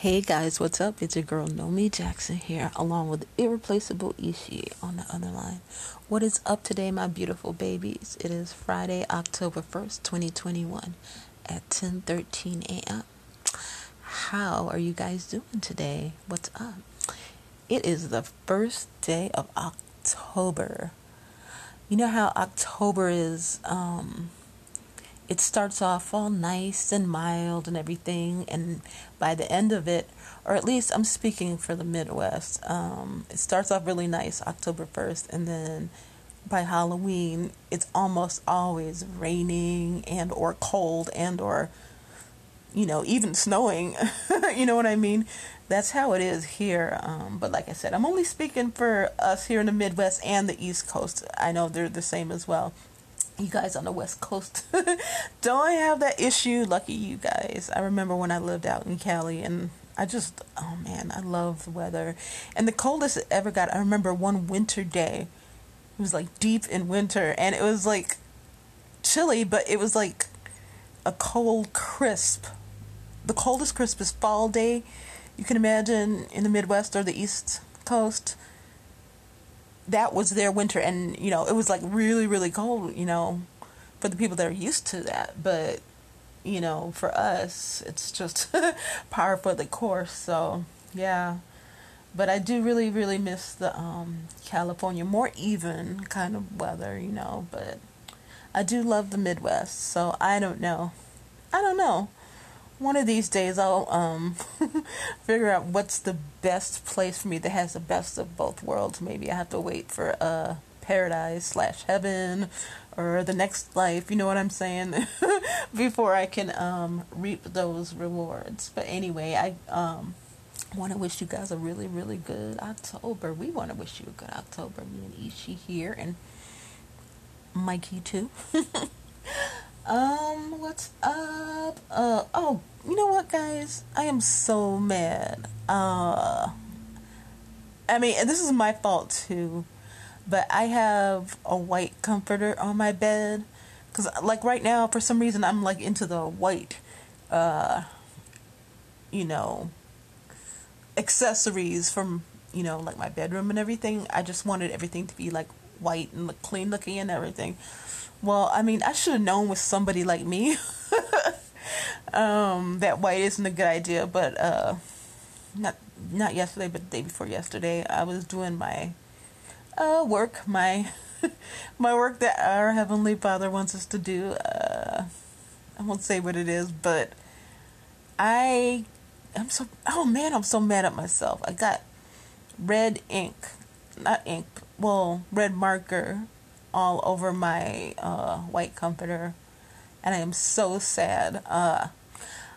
Hey guys, what's up? It's your girl Nomi Jackson here, along with irreplaceable Ishi on the other line. What is up today, my beautiful babies? It is Friday, October 1st, 2021 at 10:13 a.m. How are you guys doing today? What's up? It is the first day of October. You know how October is um it starts off all nice and mild and everything and by the end of it or at least i'm speaking for the midwest um, it starts off really nice october 1st and then by halloween it's almost always raining and or cold and or you know even snowing you know what i mean? That's how it is here um, but like i said i'm only speaking for us here in the midwest and the east coast. I know they're the same as well you guys on the west coast. Don't have that issue. Lucky you guys. I remember when i lived out in cali and i just oh man i love the weather. And the coldest it ever got i remember one winter day it was like deep in winter and it was like chilly but it was like a cold crisp. The coldest crispest fall day you can imagine in the midwest or the east coast that was their winter and you know it was like really really cold you know for the people that are used to that. But you know for us it's just par for the course so yeah. But I do really really miss the um, California more even kind of weather you know but I do love the Midwest so I don't know. I don't know one of these days I'll um, figure out what's the best place for me that has the best of both worlds. Maybe I have to wait for uh, paradise slash heaven or the next life. You know what I'm saying? Before I can um, reap those rewards. But anyway, I um, want to wish you guys a really really good October. We want to wish you a good October. Me and Ishi here and Mikey too. Um, what's up? Uh, oh, you know what, guys? I am so mad. Uh, I mean, this is my fault too, but I have a white comforter on my bed. Cause like right now, for some reason, I'm like into the white, uh, you know, accessories from you know like my bedroom and everything. I just wanted everything to be like white and clean looking and everything. Well, I mean, I should have known with somebody like me um, that white isn't a good idea. But uh, not not yesterday, but the day before yesterday, I was doing my uh, work, my my work that our heavenly Father wants us to do. Uh, I won't say what it is, but I I'm so oh man, I'm so mad at myself. I got red ink, not ink, well, red marker all over my uh, white comforter, and I am so sad. Uh,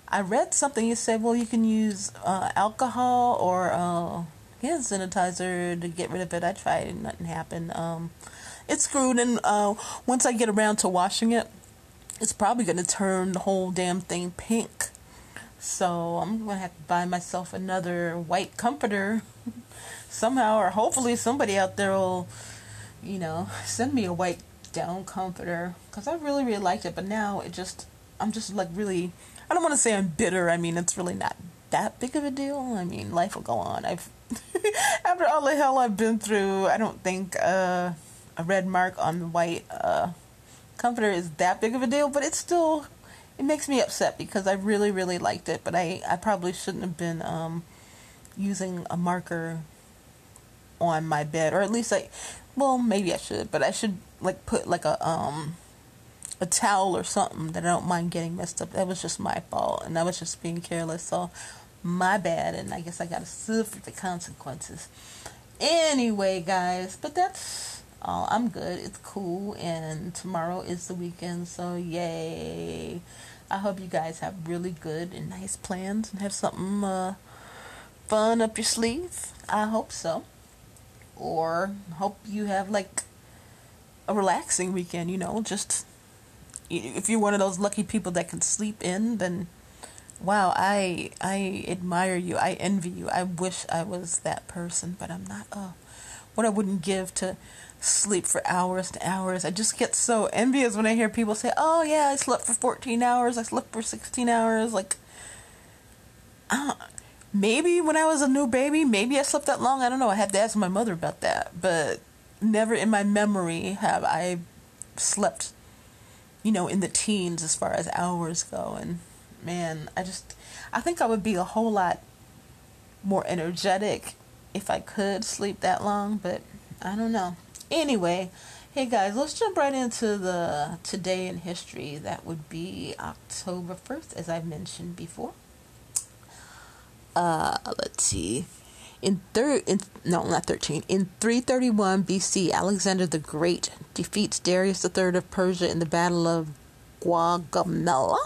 I read something you said, well, you can use uh, alcohol or uh, hand sanitizer to get rid of it. I tried and nothing happened. Um, it's screwed, and uh, once I get around to washing it, it's probably going to turn the whole damn thing pink. So I'm going to have to buy myself another white comforter somehow, or hopefully somebody out there will you know, send me a white down comforter because I really, really liked it. But now it just, I'm just like really, I don't want to say I'm bitter. I mean, it's really not that big of a deal. I mean, life will go on. I've, after all the hell I've been through, I don't think uh, a red mark on the white uh, comforter is that big of a deal. But it's still, it makes me upset because I really, really liked it. But I, I probably shouldn't have been um, using a marker on my bed, or at least like well, maybe I should, but I should like put like a um a towel or something that I don't mind getting messed up. That was just my fault, and I was just being careless. So my bad, and I guess I gotta suffer the consequences. Anyway, guys, but that's all. I'm good. It's cool, and tomorrow is the weekend, so yay! I hope you guys have really good and nice plans and have something uh, fun up your sleeve. I hope so or hope you have like a relaxing weekend, you know, just if you're one of those lucky people that can sleep in, then wow, I I admire you. I envy you. I wish I was that person, but I'm not. Oh, what I wouldn't give to sleep for hours and hours. I just get so envious when I hear people say, "Oh yeah, I slept for 14 hours. I slept for 16 hours." Like, uh, maybe when I was a new baby, maybe I slept that long. I don't know. I had to ask my mother about that, but never in my memory have I slept, you know, in the teens as far as hours go. And man, I just, I think I would be a whole lot more energetic if I could sleep that long, but I don't know. Anyway, hey guys, let's jump right into the today in history. That would be October 1st, as I've mentioned before. Uh, let's see. In third, in no, not thirteen. In 331 BC, Alexander the Great defeats Darius III of Persia in the Battle of Gaugamela.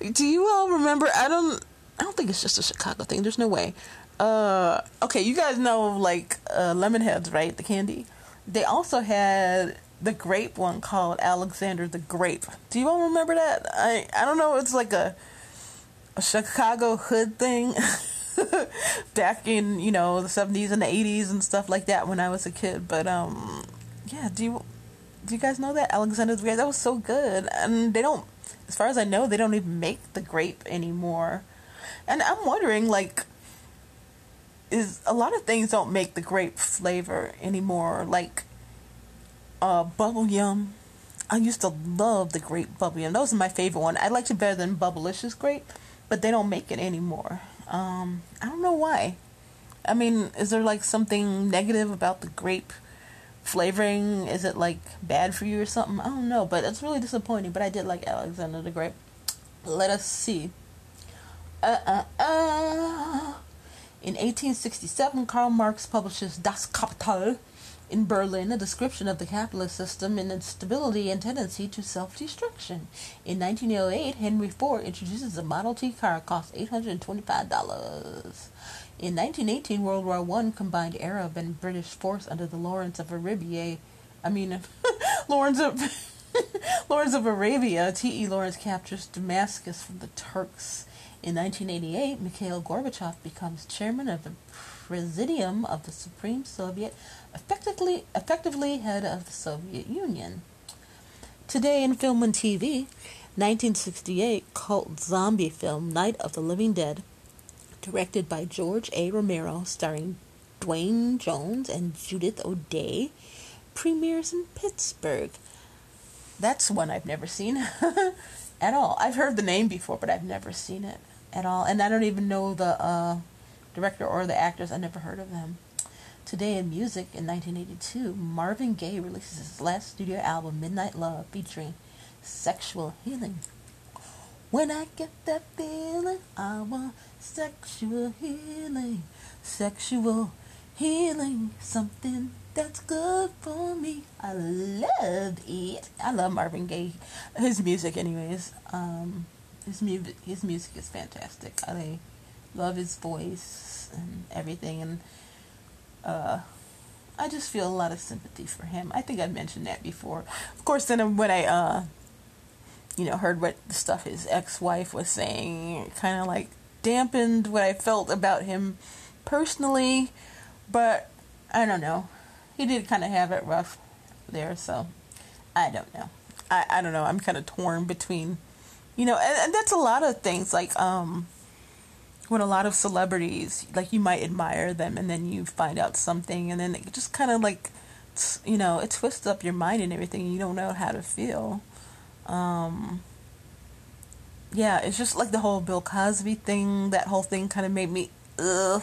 Do you all remember? I don't. I don't think it's just a Chicago thing. There's no way. Uh, okay, you guys know like uh, Lemonheads, right? The candy. They also had the grape one called Alexander the Grape. Do you all remember that? I I don't know. It's like a Chicago hood thing. back in you know the 70s and the 80s and stuff like that when I was a kid but um yeah do you do you guys know that Alexander the Grape that was so good and they don't as far as I know they don't even make the grape anymore and I'm wondering like is a lot of things don't make the grape flavor anymore like uh bubble yum. I used to love the grape bubble yum. That was my favorite one. I liked it better than bubblicious grape but they don't make it anymore um, I don't know why. I mean, is there like something negative about the grape flavoring? Is it like bad for you or something? I don't know, but it's really disappointing. But I did like Alexander the Grape. Let us see. Uh uh uh. In 1867, Karl Marx publishes Das Kapital in Berlin a description of the capitalist system and its stability and tendency to self-destruction. In 1908, Henry Ford introduces a Model T car cost $825. In 1918, World War I combined Arab and British force under the Lawrence of Arabia. I mean, Lawrence of Lawrence of Arabia. T.E. Lawrence captures Damascus from the Turks. In 1988, Mikhail Gorbachev becomes chairman of the Presidium of the Supreme Soviet effectively, effectively head of the Soviet Union. Today in film and TV, 1968 cult zombie film Night of the Living Dead, directed by George A. Romero, starring Duane Jones and Judith O'Dea, premieres in Pittsburgh. That's one I've never seen at all. I've heard the name before, but I've never seen it at all. And I don't even know the uh, director or the actors. I never heard of them. Today in music, in 1982, Marvin Gaye releases his last studio album, Midnight Love, featuring sexual healing. When I get that feeling, I want sexual healing, sexual healing, something that's good for me. I love it. I love Marvin Gaye, his music, anyways. Um, his music, his music is fantastic. I love his voice and everything, and uh, I just feel a lot of sympathy for him. I think I mentioned that before. Of course, then when I, uh, you know, heard what the stuff his ex-wife was saying, kind of like dampened what I felt about him personally. But I don't know. He did kind of have it rough there, so I don't know. I I don't know. I'm kind of torn between, you know, and, and that's a lot of things like um when a lot of celebrities like you might admire them and then you find out something and then it just kind of like you know it twists up your mind and everything and you don't know how to feel um yeah it's just like the whole bill cosby thing that whole thing kind of made me ugh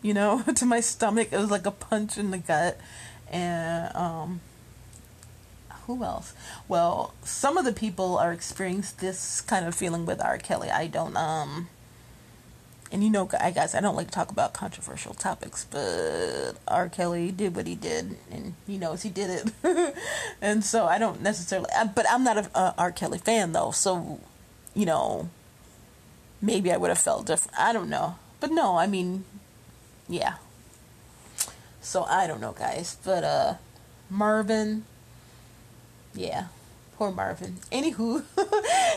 you know to my stomach it was like a punch in the gut and um who else? Well, some of the people are experiencing this kind of feeling with R. Kelly. I don't um and you know, I guess I don't like to talk about controversial topics, but R. Kelly did what he did, and he knows he did it, and so I don't necessarily. But I'm not a, a R. Kelly fan though, so you know, maybe I would have felt different. I don't know, but no, I mean, yeah. So I don't know, guys, but uh, Marvin, yeah. Poor Marvin. Anywho,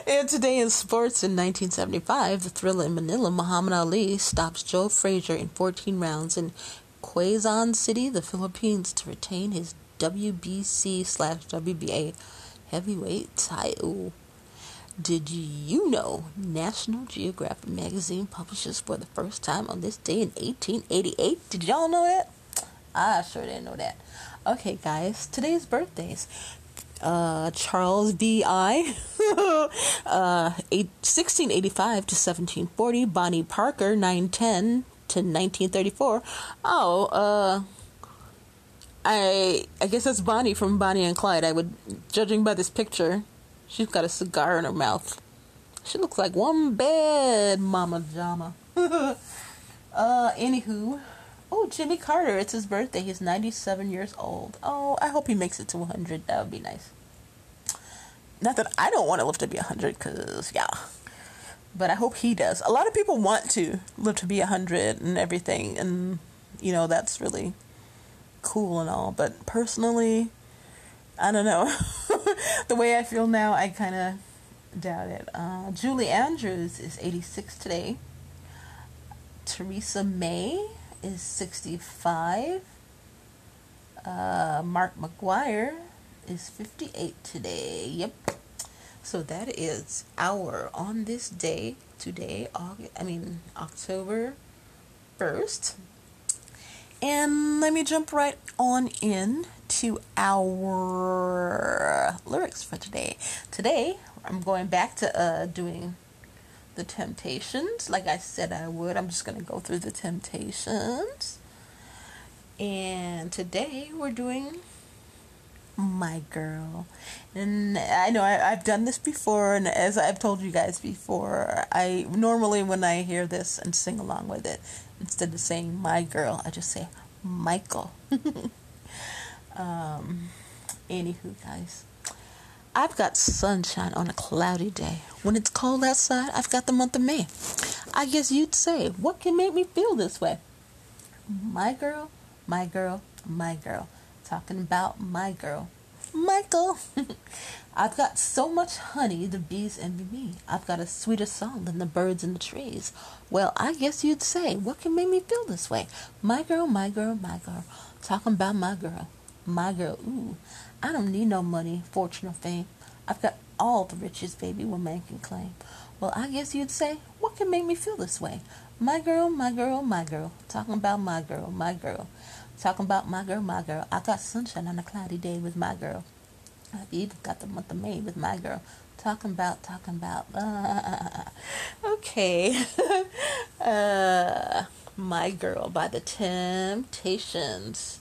and today in sports in 1975, the thriller in Manila, Muhammad Ali stops Joe Frazier in 14 rounds in Quezon City, the Philippines, to retain his WBC slash WBA heavyweight title. Did you know National Geographic magazine publishes for the first time on this day in 1888? Did y'all know that? I sure didn't know that. Okay, guys, today's birthdays. Uh, Charles B. I, uh, 1685 to 1740. Bonnie Parker, 910 to 1934. Oh, uh, I I guess that's Bonnie from Bonnie and Clyde. I would, judging by this picture, she's got a cigar in her mouth. She looks like one bad mama jama. uh, anywho, oh Jimmy Carter, it's his birthday. He's ninety seven years old. Oh, I hope he makes it to one hundred. That would be nice. Not that I don't want to live to be hundred, cause yeah, but I hope he does. A lot of people want to live to be hundred and everything, and you know that's really cool and all, but personally, I don't know. the way I feel now, I kind of doubt it. Uh, Julie Andrews is 86 today. Theresa May is 65. Uh, Mark McGwire is 58 today. Yep. So that is our on this day today. August, I mean October 1st. And let me jump right on in to our lyrics for today. Today, I'm going back to uh, doing the Temptations, like I said I would. I'm just going to go through the Temptations. And today, we're doing My Girl. And I know I, have done this before, and as I've told you guys before, I normally, when I hear this and sing along with it, instead of saying my girl, I just say Michael. um, anywho, guys, I've got sunshine on a cloudy day. When it's cold outside, I've got the month of May. I guess you'd say, what can make me feel this way? My girl, my girl, my girl. Talking about my girl, Michael. I've got so much honey, the bees envy me. I've got a sweeter song than the birds in the trees. Well, I guess you'd say, what can make me feel this way? My girl, my girl, my girl. Talking about my girl. My girl, ooh. I don't need no money, fortune, or fame. I've got all the riches, baby, one man can claim. Well, I guess you'd say, what can make me feel this way? My girl, my girl, my girl. Talking about my girl, my girl. Talking about my girl, my girl. I got sunshine on a cloudy day with my girl. I've even got the month of May with my girl. Talking about, talking about. Uh, okay. uh, my Girl by the Temptations.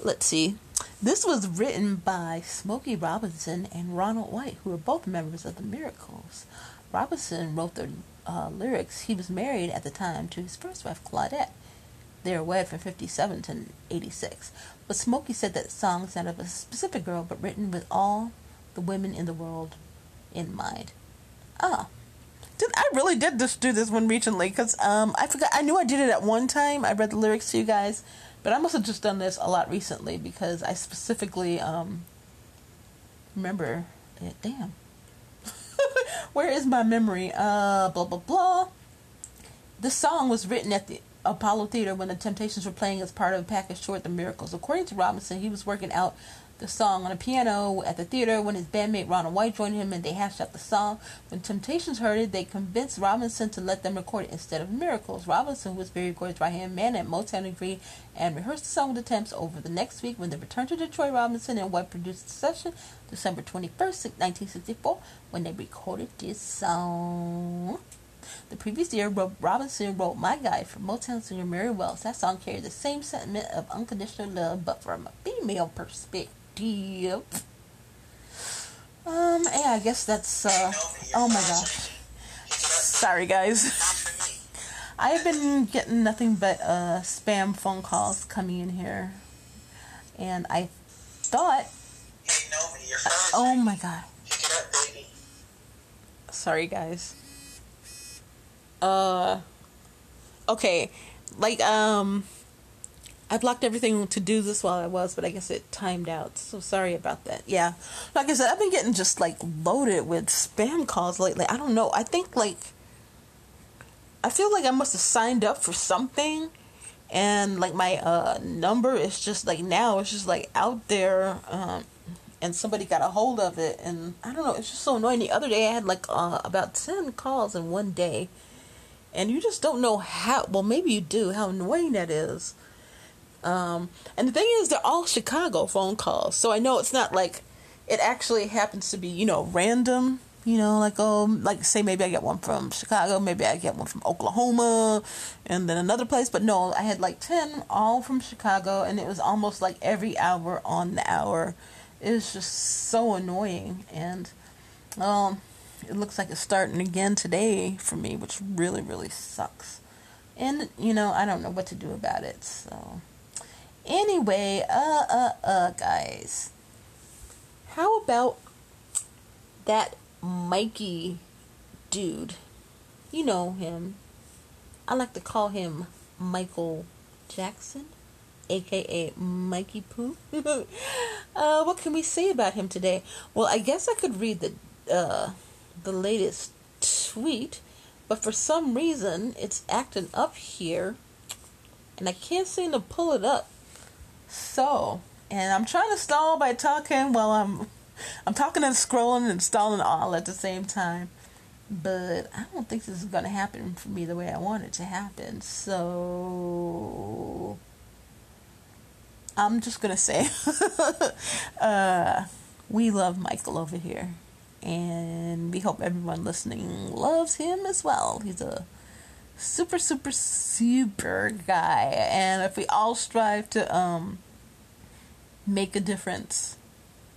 Let's see. This was written by Smokey Robinson and Ronald White, who were both members of the Miracles. Robinson wrote the uh, lyrics. He was married at the time to his first wife, Claudette. They were wed from 57 to 86. But Smokey said that song sounded of a specific girl, but written with all the women in the world in mind. Ah. Did, I really did just do this one recently because um, I forgot. I knew I did it at one time. I read the lyrics to you guys, but I must have just done this a lot recently because I specifically um, remember it. Damn. Where is my memory? Uh, blah blah blah. This song was written at the Apollo Theater when the Temptations were playing as part of a package tour the Miracles. According to Robinson, he was working out the song on a piano at the theater when his bandmate Ronald White joined him and they hashed out the song. When Temptations heard it, they convinced Robinson to let them record it instead of Miracles. Robinson, who was Berry Gordy's right hand man at Motown, agreed and rehearsed the song with the Temps over the next week. When they returned to Detroit, Robinson and White produced the session December 21st, 1964, when they recorded this song. The previous year, Robinson wrote My Guy for Motown singer Mary Wells. That song carried the same sentiment of unconditional love, but from a female perspective. Um, yeah, I guess that's, uh, oh my gosh. Sorry, guys. I've been getting nothing but, uh, spam phone calls coming in here. And I thought, oh my god. Sorry, guys uh okay like um I blocked everything to do this while I was, but I guess it timed out. So sorry about that. Yeah. Like I said, I've been getting just like loaded with spam calls lately. I don't know. I think like I feel like I must have signed up for something and like my uh number is just like now it's just like out there um and somebody got a hold of it, and I don't know, it's just so annoying. The other day I had like uh, about ten calls in one day, and you just don't know how. Well, maybe you do. How annoying that is. Um, and the thing is, they're all Chicago phone calls, so I know it's not like it actually happens to be, you know, random. You know, like oh, like say maybe I get one from Chicago, maybe I get one from Oklahoma, and then another place. But no, I had like ten all from Chicago, and it was almost like every hour on the hour. It was just so annoying, and um, it looks like it's starting again today for me, which really really sucks. And you know, I don't know what to do about it. So anyway, uh, uh, uh, guys how about that Mikey dude? You know him. I like to call him Michael Jackson, aka Mikey Poo. uh, what can we say about him today? Well, I guess I could read the uh, the latest tweet, but for some reason it's acting up here, and I can't seem to pull it up. So and I'm trying to stall by talking while I'm I'm talking and scrolling and stalling all at the same time. But I don't think this is going to happen for me the way I want it to happen. So I'm just going to say uh, we love Michael over here. And we hope everyone listening loves him as well. He's a super, super, super guy. And if we all strive to um, make a difference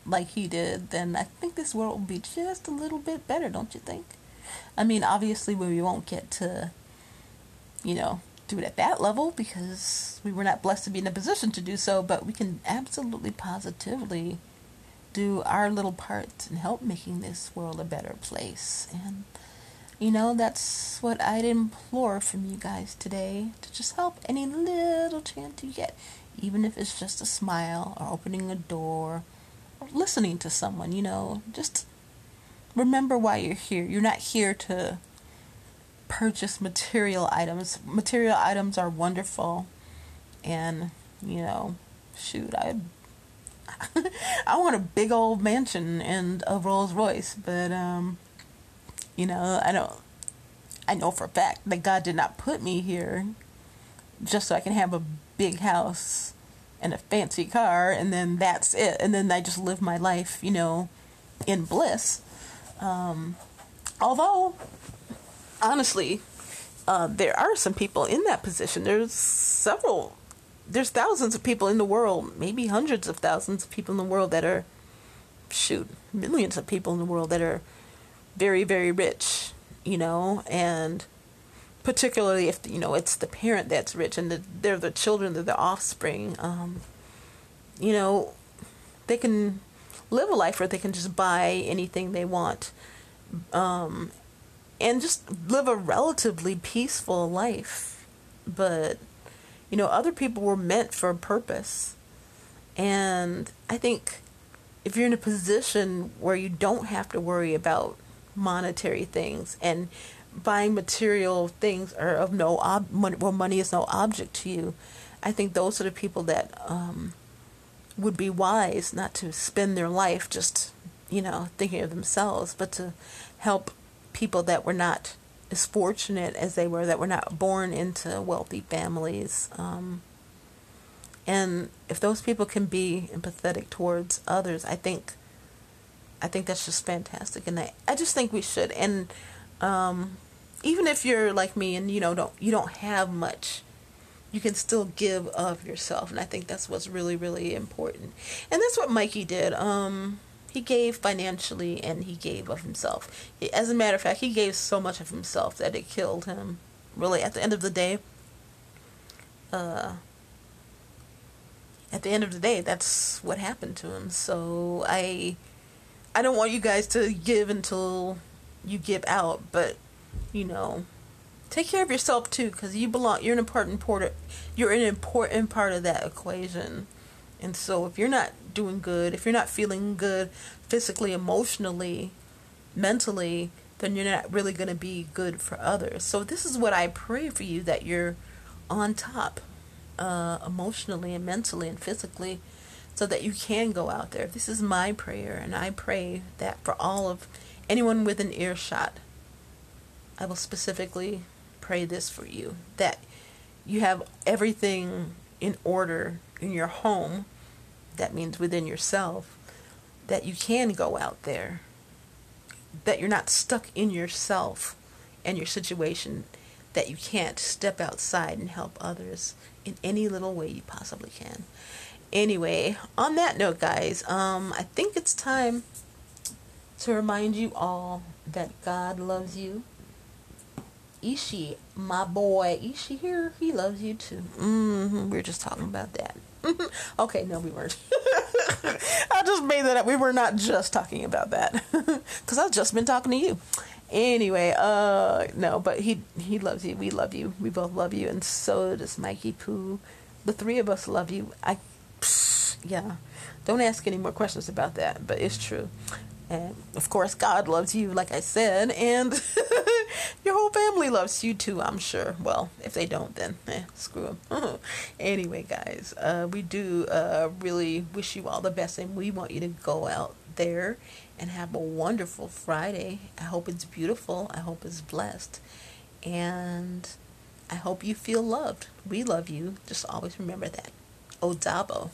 like he did, then I think this world will be just a little bit better, don't you think? I mean, obviously, we won't get to, you know, do it at that level because we were not blessed to be in a position to do so, but we can absolutely positively do our little part and help making this world a better place. And, you know, that's what I'd implore from you guys today to just help any little chance you get even if it's just a smile or opening a door or listening to someone, you know, just remember why you're here. You're not here to purchase material items. Material items are wonderful and, you know, shoot, I I want a big old mansion and a Rolls Royce, but um you know, I don't I know for a fact that God did not put me here just so I can have a big house and a fancy car, and then that's it. And then I just live my life, you know, in bliss. Um, although, honestly, uh, there are some people in that position. There's several, there's thousands of people in the world, maybe hundreds of thousands of people in the world that are, shoot, millions of people in the world that are very, very rich, you know, and particularly if you know it's the parent that's rich and the, they're the children, they're the offspring. Um, you know, they can live a life where they can just buy anything they want, um, and just live a relatively peaceful life. But you know, other people were meant for a purpose, and I think if you're in a position where you don't have to worry about monetary things and buying material things are of no ob money, well money is no object to you. I think those are the people that um, would be wise not to spend their life just you know thinking of themselves but to help people that were not as fortunate as they were that were not born into wealthy families um, and if those people can be empathetic towards others i think i think that's just fantastic and i, I just think we should and um, even if you're like me and you know don't you don't have much you can still give of yourself and i think that's what's really really important. And that's what mikey did um he gave financially and he gave of himself. As a matter of fact he gave so much of himself that it killed him really at the end of the day. Uh at the end of the day that's what happened to him. So i i don't want you guys to give until you give out, but you know, take care of yourself too, because you belong. You're an important part. You're an important part of that equation. And so, if you're not doing good, if you're not feeling good physically, emotionally, mentally, then you're not really going to be good for others. So, this is what I pray for you that you're on top uh, emotionally and mentally and physically so that you can go out there. This is my prayer, and I pray that for all of anyone with an earshot, I will specifically pray this for you that you have everything in order in your home, that means within yourself, that you can go out there, that you're not stuck in yourself and your situation, that you can't step outside and help others in any little way you possibly can. Anyway, on that note, guys, um, I think it's time to remind you all that God loves you. Ishi, my boy, Ishi here, he loves you too. Mm-hmm, we are just talking about that. okay, no, we weren't. I just made that up. We were not just talking about that because I've just been talking to you. Anyway, uh, no, but he he loves you. We love you. We both love you, and so does Mikey Pooh. The three of us love you. I, yeah. Don't ask any more questions about that, but it's true. And of course, God loves you, like I said, and your whole family loves you too, I'm sure. Well, if they don't, then eh, screw them. anyway, guys, uh, we do uh, really wish you all the best, and we want you to go out there and have a wonderful Friday. I hope it's beautiful. I hope it's blessed. And I hope you feel loved. We love you. Just always remember that. Odabo.